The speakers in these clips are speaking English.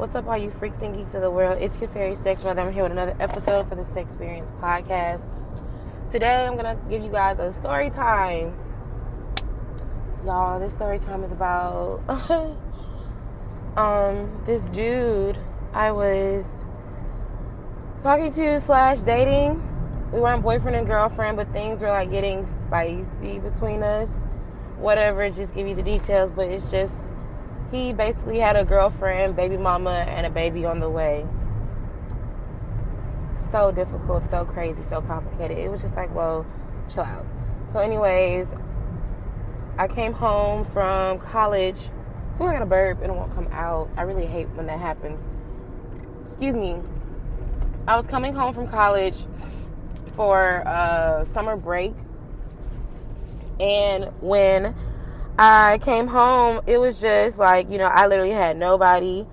What's up, all you freaks and geeks of the world? It's your fairy sex mother. I'm here with another episode for the Sex Experience podcast. Today, I'm gonna give you guys a story time. Y'all, this story time is about um this dude I was talking to slash dating. We weren't boyfriend and girlfriend, but things were like getting spicy between us. Whatever, just give you the details, but it's just he basically had a girlfriend, baby mama, and a baby on the way. So difficult, so crazy, so complicated. It was just like, whoa, chill out. So, anyways, I came home from college. Ooh, I got a burp and it won't come out. I really hate when that happens. Excuse me. I was coming home from college for uh, summer break. And when I came home, it was just like, you know, I literally had nobody,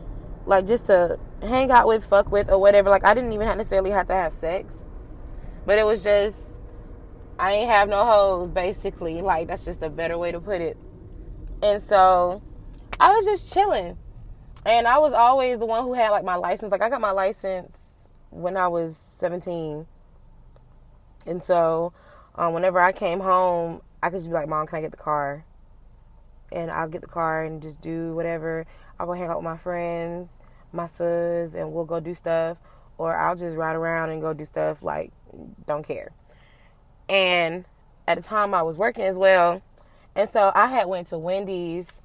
like, just to hang out with, fuck with, or whatever. Like, I didn't even necessarily have to have sex. But it was just, I ain't have no hoes, basically. Like, that's just a better way to put it. And so, I was just chilling. And I was always the one who had, like, my license. Like, I got my license when I was 17. And so, um, whenever I came home, I could just be like, Mom, can I get the car? And I'll get the car and just do whatever. I'll go hang out with my friends, my sons, and we'll go do stuff. Or I'll just ride around and go do stuff like don't care. And at the time I was working as well. And so I had went to Wendy's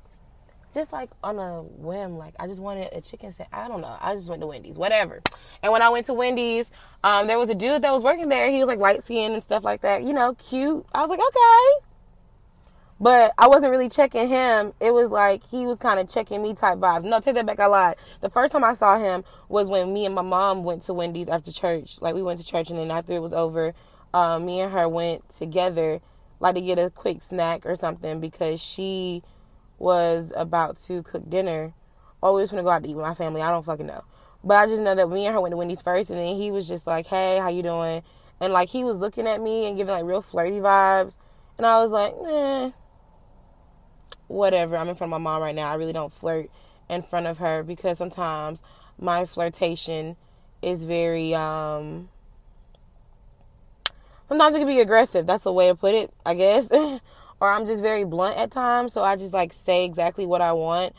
just like on a whim. Like I just wanted a chicken sandwich. I don't know. I just went to Wendy's, whatever. And when I went to Wendy's, um, there was a dude that was working there. He was like light skinned and stuff like that. You know, cute. I was like, okay. But I wasn't really checking him. It was like he was kind of checking me type vibes. No, take that back. I lied. The first time I saw him was when me and my mom went to Wendy's after church. Like we went to church, and then after it was over, um, me and her went together, like to get a quick snack or something because she was about to cook dinner, or we was gonna go out to eat with my family. I don't fucking know. But I just know that me and her went to Wendy's first, and then he was just like, "Hey, how you doing?" And like he was looking at me and giving like real flirty vibes, and I was like, "Nah." Whatever. I'm in front of my mom right now. I really don't flirt in front of her because sometimes my flirtation is very um sometimes it can be aggressive. That's a way to put it, I guess. or I'm just very blunt at times, so I just like say exactly what I want.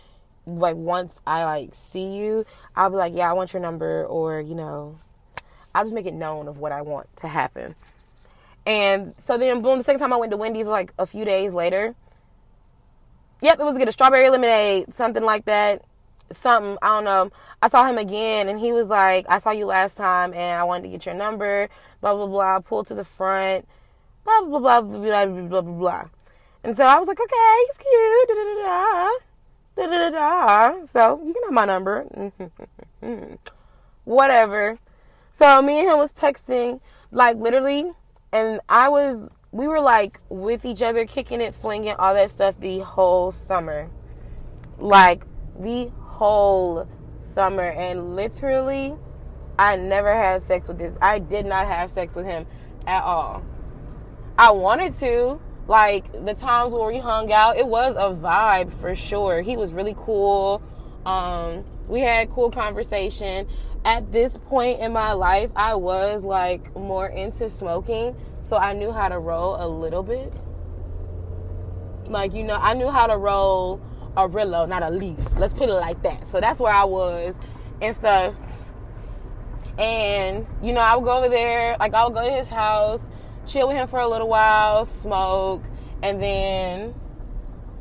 Like once I like see you, I'll be like, "Yeah, I want your number," or you know, I'll just make it known of what I want to happen. And so then, boom, the second time I went to Wendy's, like a few days later, Yep, it was good. A strawberry lemonade, something like that. Something, I don't know. I saw him again and he was like, I saw you last time and I wanted to get your number, blah, blah, blah. Pull to the front, blah, blah, blah, blah, blah, blah, blah, blah, blah. And so I was like, okay, he's cute, da, da, da, da, da, da, da. So you can have my number. Whatever. So me and him was texting, like literally, and I was we were like with each other, kicking it, flinging, all that stuff the whole summer. Like the whole summer. And literally, I never had sex with this. I did not have sex with him at all. I wanted to. Like the times where we hung out, it was a vibe for sure. He was really cool. Um, we had cool conversation. At this point in my life, I was like more into smoking so I knew how to roll a little bit. Like, you know, I knew how to roll a Rillo, not a leaf. Let's put it like that. So that's where I was and stuff. And, you know, I would go over there, like, I would go to his house, chill with him for a little while, smoke, and then,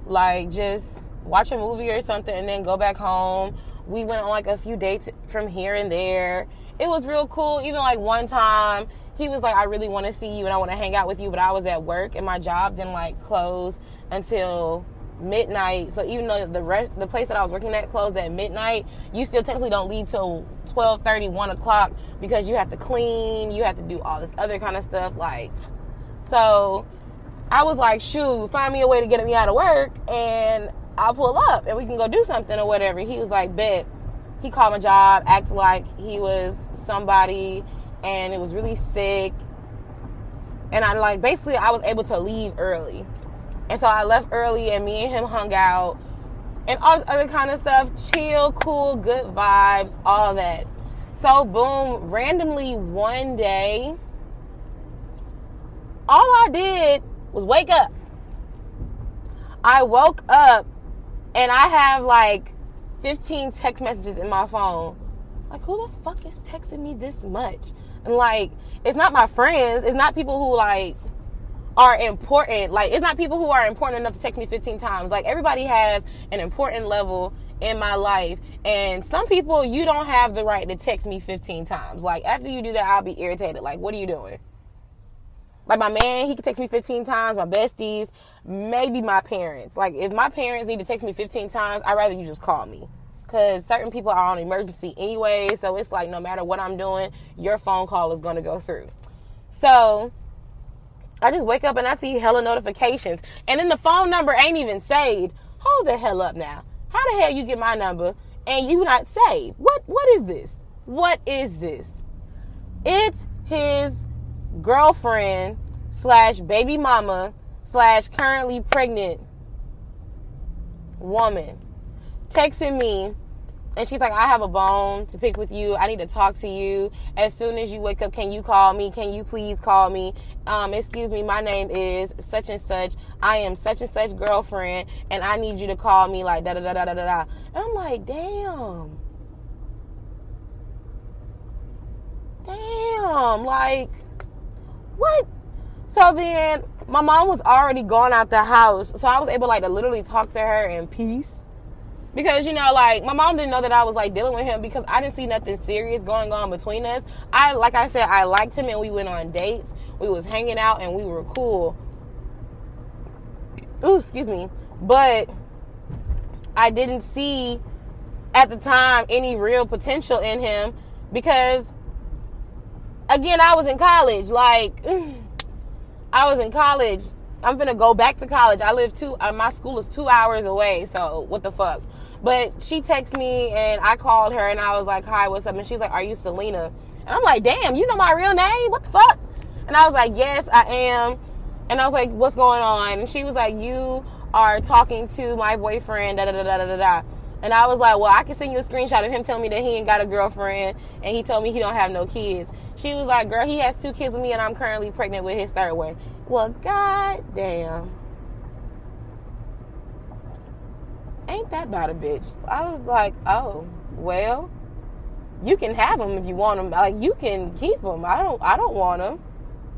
like, just watch a movie or something, and then go back home. We went on, like, a few dates from here and there. It was real cool. Even, like, one time, he was like, I really want to see you and I want to hang out with you, but I was at work and my job didn't like close until midnight. So even though the rest, the place that I was working at closed at midnight, you still technically don't leave till 12 30, 1 o'clock because you have to clean, you have to do all this other kind of stuff. Like, so I was like, shoot, find me a way to get me out of work and I'll pull up and we can go do something or whatever. He was like, bet. He called my job, acted like he was somebody and it was really sick. And I like basically I was able to leave early. And so I left early and me and him hung out and all this other kind of stuff. Chill, cool, good vibes, all that. So, boom, randomly one day, all I did was wake up. I woke up and I have like 15 text messages in my phone. Like, who the fuck is texting me this much? And like, it's not my friends. It's not people who like are important. Like, it's not people who are important enough to text me 15 times. Like, everybody has an important level in my life. And some people, you don't have the right to text me 15 times. Like, after you do that, I'll be irritated. Like, what are you doing? Like my man, he can text me 15 times. My besties, maybe my parents. Like if my parents need to text me 15 times, I'd rather you just call me. Cause certain people are on emergency anyway, so it's like no matter what I'm doing, your phone call is gonna go through. So I just wake up and I see hella notifications, and then the phone number ain't even saved. Hold the hell up now. How the hell you get my number and you not saved? What what is this? What is this? It's his girlfriend slash baby mama slash currently pregnant woman texting me and she's like, I have a bone to pick with you. I need to talk to you. As soon as you wake up, can you call me? Can you please call me? Um, excuse me, my name is such and such. I am such and such girlfriend, and I need you to call me like da da da da da da. And I'm like, damn. Damn. Like, what? So then my mom was already gone out the house. So I was able like to literally talk to her in peace. Because you know, like my mom didn't know that I was like dealing with him because I didn't see nothing serious going on between us. I like I said, I liked him and we went on dates. We was hanging out and we were cool. Ooh, excuse me. But I didn't see at the time any real potential in him because again, I was in college. Like, I was in college. I'm gonna go back to college. I live two. Uh, my school is two hours away. So what the fuck? But she texted me and I called her and I was like, "Hi, what's up?" And she's like, "Are you Selena?" And I'm like, "Damn, you know my real name? What the fuck?" And I was like, "Yes, I am." And I was like, "What's going on?" And she was like, "You are talking to my boyfriend." Da da da da da da. And I was like, well, I can send you a screenshot of him telling me that he ain't got a girlfriend and he told me he don't have no kids. She was like, girl, he has two kids with me and I'm currently pregnant with his third one. Well, god damn. Ain't that about a bitch? I was like, oh, well, you can have them if you want them. Like, you can keep them. I don't, I don't want them.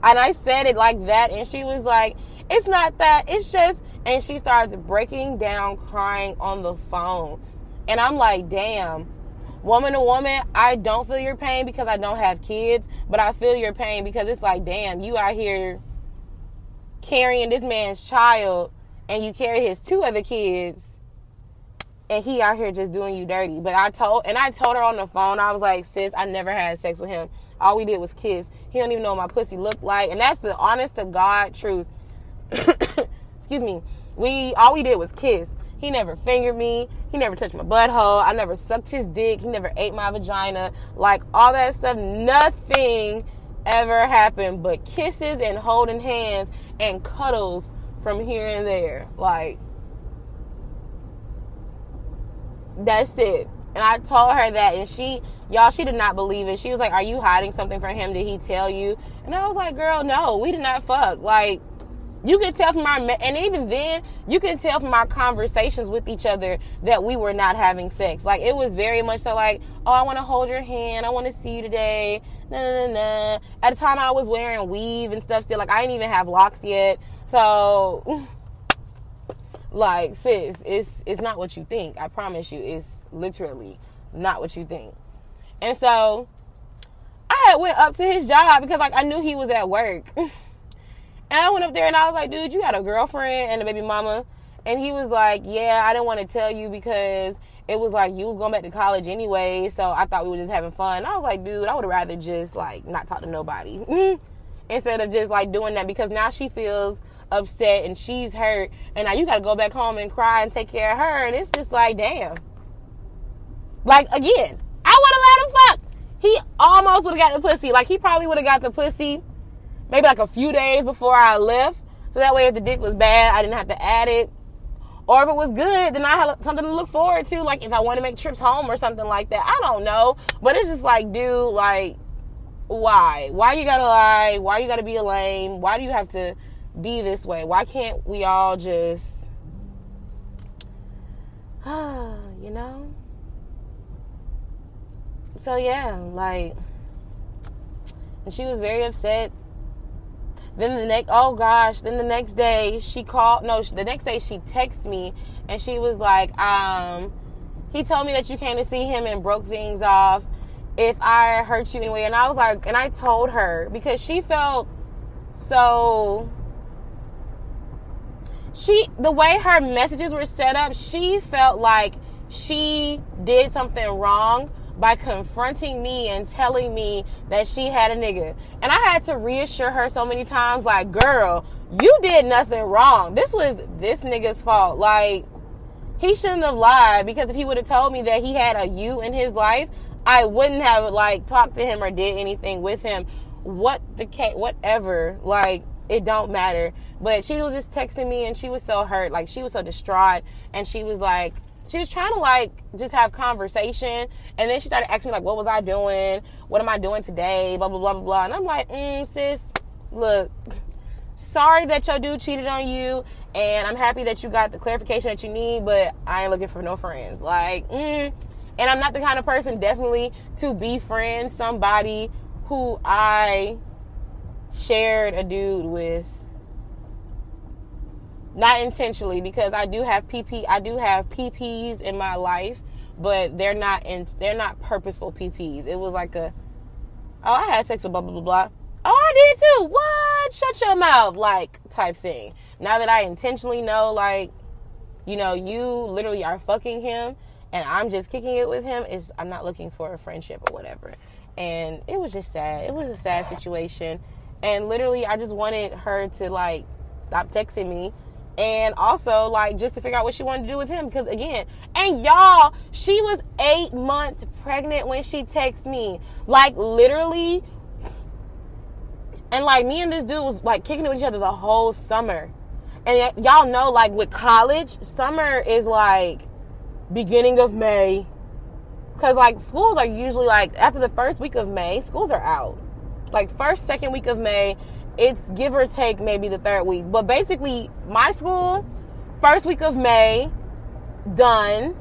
And I said it like that and she was like, it's not that. It's just, and she starts breaking down crying on the phone and I'm like, damn, woman to woman, I don't feel your pain because I don't have kids, but I feel your pain because it's like, damn, you out here carrying this man's child and you carry his two other kids and he out here just doing you dirty. But I told and I told her on the phone, I was like, sis, I never had sex with him. All we did was kiss. He don't even know what my pussy looked like. And that's the honest to God truth. Excuse me. We all we did was kiss. He never fingered me. He never touched my butthole. I never sucked his dick. He never ate my vagina. Like all that stuff, nothing ever happened but kisses and holding hands and cuddles from here and there. Like that's it. And I told her that, and she, y'all, she did not believe it. She was like, "Are you hiding something from him? Did he tell you?" And I was like, "Girl, no, we did not fuck. Like, you can tell from our, and even then, you can tell from our conversations with each other that we were not having sex. Like, it was very much so like, oh, I want to hold your hand. I want to see you today. Nah, nah, nah. At the time, I was wearing weave and stuff still. Like, I didn't even have locks yet. So, like, sis, it's, it's not what you think. I promise you. It's literally not what you think. And so, I had went up to his job because, like, I knew he was at work. And I went up there and I was like, dude, you got a girlfriend and a baby mama? And he was like, yeah, I didn't want to tell you because it was like you was going back to college anyway. So I thought we were just having fun. And I was like, dude, I would rather just like not talk to nobody mm-hmm. instead of just like doing that because now she feels upset and she's hurt. And now you got to go back home and cry and take care of her. And it's just like, damn. Like, again, I would have let him fuck. He almost would have got the pussy. Like, he probably would have got the pussy maybe like a few days before I left. So that way, if the dick was bad, I didn't have to add it. Or if it was good, then I had something to look forward to, like if I want to make trips home or something like that. I don't know. But it's just like, dude, like, why? Why you gotta lie? Why you gotta be a lame? Why do you have to be this way? Why can't we all just, you know? So yeah, like, and she was very upset. Then the next, oh gosh, then the next day she called. No, the next day she texted me and she was like, um, he told me that you came to see him and broke things off. If I hurt you anyway, and I was like, and I told her because she felt so she the way her messages were set up, she felt like she did something wrong by confronting me and telling me that she had a nigga. And I had to reassure her so many times like, "Girl, you did nothing wrong. This was this nigga's fault." Like he shouldn't have lied because if he would have told me that he had a you in his life, I wouldn't have like talked to him or did anything with him. What the cat whatever. Like it don't matter. But she was just texting me and she was so hurt. Like she was so distraught and she was like she was trying to like just have conversation and then she started asking me like what was I doing? What am I doing today? Blah blah blah blah blah. And I'm like, mm, sis, look, sorry that your dude cheated on you and I'm happy that you got the clarification that you need, but I ain't looking for no friends. Like, mm, and I'm not the kind of person definitely to be friends somebody who I shared a dude with not intentionally because I do have PP I do have PPs in my life, but they're not in they're not purposeful PPs. It was like a oh I had sex with blah blah blah blah. Oh I did too. What? Shut your mouth like type thing. Now that I intentionally know like you know you literally are fucking him and I'm just kicking it with him is I'm not looking for a friendship or whatever. And it was just sad. It was a sad situation and literally, I just wanted her to like stop texting me and also like just to figure out what she wanted to do with him. Because again and y'all she was eight months pregnant when she texted me. Like literally and like me and this dude was like kicking it with each other the whole summer. And y'all know like with college summer is like beginning of may. Because like schools are usually like after the first week of may schools are out. Like first, second week of May. It's give or take maybe the third week. But basically, my school, first week of May, done.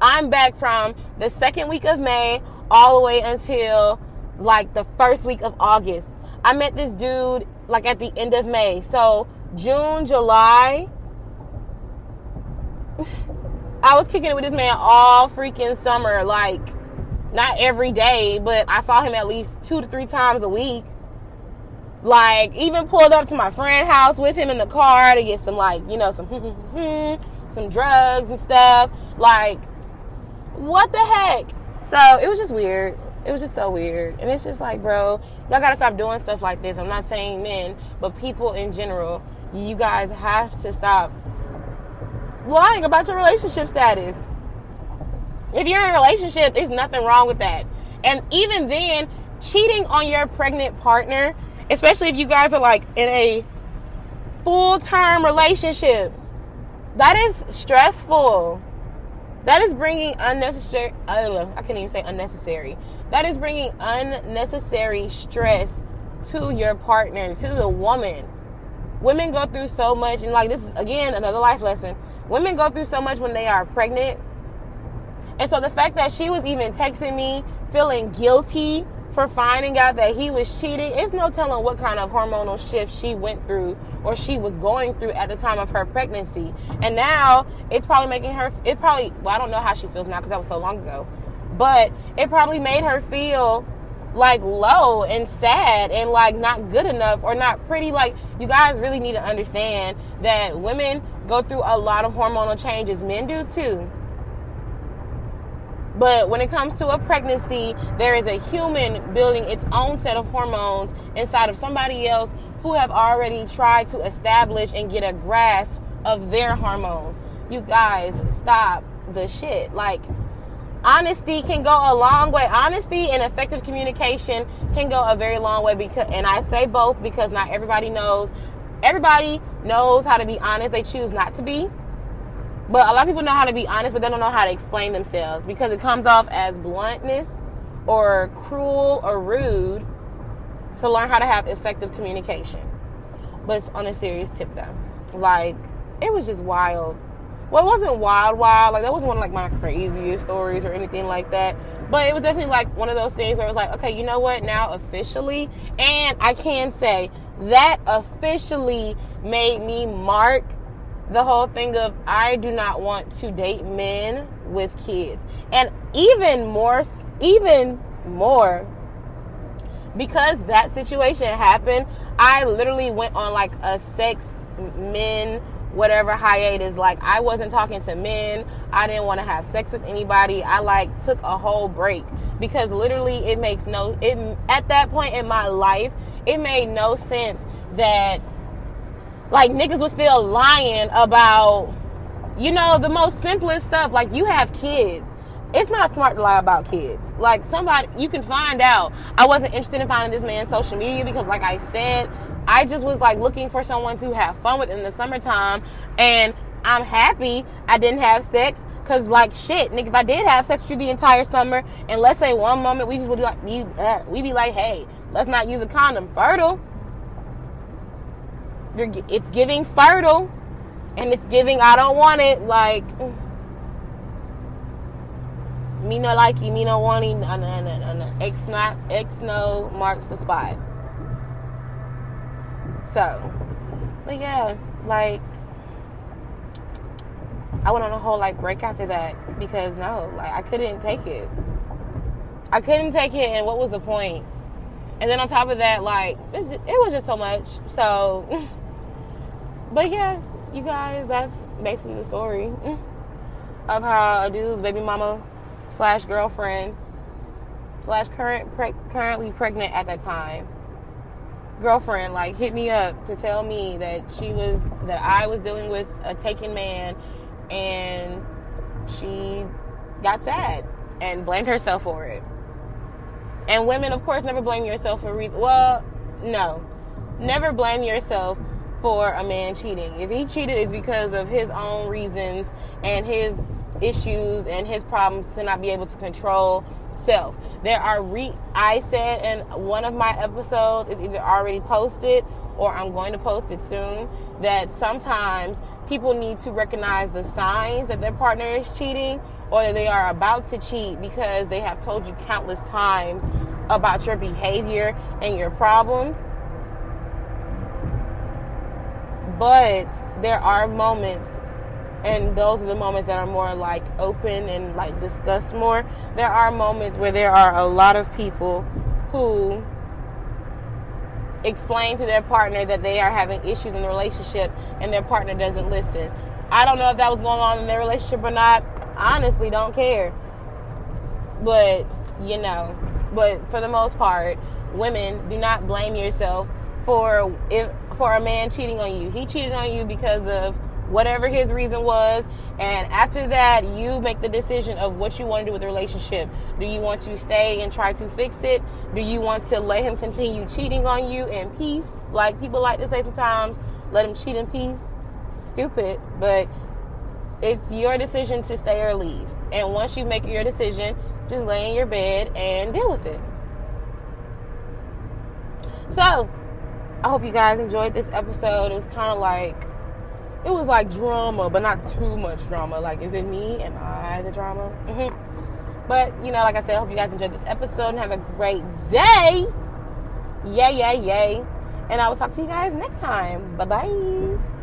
I'm back from the second week of May all the way until like the first week of August. I met this dude like at the end of May. So June, July, I was kicking it with this man all freaking summer. Like not every day, but I saw him at least two to three times a week. Like, even pulled up to my friend's house with him in the car to get some, like, you know, some some drugs and stuff. Like, what the heck? So it was just weird. It was just so weird. And it's just like, bro, y'all gotta stop doing stuff like this. I'm not saying men, but people in general. You guys have to stop lying about your relationship status. If you're in a relationship, there's nothing wrong with that. And even then, cheating on your pregnant partner, especially if you guys are like in a full term relationship, that is stressful. That is bringing unnecessary, I don't know, I can't even say unnecessary. That is bringing unnecessary stress to your partner, to the woman. Women go through so much, and like this is again another life lesson. Women go through so much when they are pregnant and so the fact that she was even texting me feeling guilty for finding out that he was cheating, it's no telling what kind of hormonal shift she went through or she was going through at the time of her pregnancy. And now it's probably making her, it probably, well, I don't know how she feels now because that was so long ago, but it probably made her feel like low and sad and like not good enough or not pretty. Like, you guys really need to understand that women go through a lot of hormonal changes, men do too but when it comes to a pregnancy, there is a human building its own set of hormones inside of somebody else who have already tried to establish and get a grasp of their hormones. You guys, stop the shit. Like, honesty can go a long way. Honesty and effective communication can go a very long way because and I say both because not everybody knows everybody knows how to be honest, they choose not to be. But a lot of people know how to be honest, but they don't know how to explain themselves because it comes off as bluntness or cruel or rude to learn how to have effective communication. But it's on a serious tip though. Like, it was just wild. Well, it wasn't wild, wild. Like, that wasn't one of like my craziest stories or anything like that. But it was definitely like one of those things where it was like, okay, you know what? Now officially, and I can say that officially made me mark the whole thing of I do not want to date men with kids. And even more, even more, because that situation happened, I literally went on like a sex men whatever hiatus. Like i wasn't talking to men. I didn't want to have sex with anybody. I like took a whole break. Because literally it makes no it at that point in my life it made no sense that like niggas was still lying about you know the most simplest stuff. Like you have kids. It's not smart to lie about kids. Like somebody you can find out. I wasn't interested in finding this man's social media because like i said i just was like looking for someone to have fun with in the summertime. And i'm happy i didn't have sex because like shit nigga if i did have sex through the entire summer and let's say one moment we just would like be uh, be like hey let's not use a condom. Fertile you're, it's giving fertile and it's giving I don't want it like me no like me no want it. No, no, no, no, no. X not X no marks the spot. So, but yeah, like I went on a whole like break after that because no, like I couldn't take it. I couldn't take it, and what was the point? And then on top of that, like it was just so much. So But yeah, you guys, that's basically the story of how a dude's baby mama slash girlfriend slash current pre- currently pregnant at that time girlfriend like hit me up to tell me that she was that I was dealing with a taken man and she got sad and blamed herself for it. And women of course never blame yourself for reasons well, no. Never blame yourself for a man cheating. If he cheated, it's because of his own reasons and his issues and his problems to not be able to control self. There are re I said in one of my episodes, it's either already posted or I'm going to post it soon, that sometimes people need to recognize the signs that their partner is cheating or that they are about to cheat because they have told you countless times about your behavior and your problems but there are moments and those are the moments that are more like open and like discussed more. There are moments where there are a lot of people who explain to their partner that they are having issues in the relationship and their partner doesn't listen. I don't know if that was going on in their relationship or not. honestly don't care. But, you know, but for the most part, women do not blame yourself for if for a man cheating on you. He cheated on you because of whatever his reason was. And after that, you make the decision of what you want to do with the relationship. Do you want to stay and try to fix it? Do you want to let him continue cheating on you in peace? Like people like to say sometimes, let him cheat in peace. Stupid, but it's your decision to stay or leave. And once you make your decision, just lay in your bed and deal with it. So, I hope you guys enjoyed this episode. It was kind of like it was like drama, but not too much drama. Like, is it me? Am I the drama? Mm-hmm. But you know, like I said, I hope you guys enjoyed this episode and have a great day. Yay, yay, yay! And I will talk to you guys next time. Bye bye.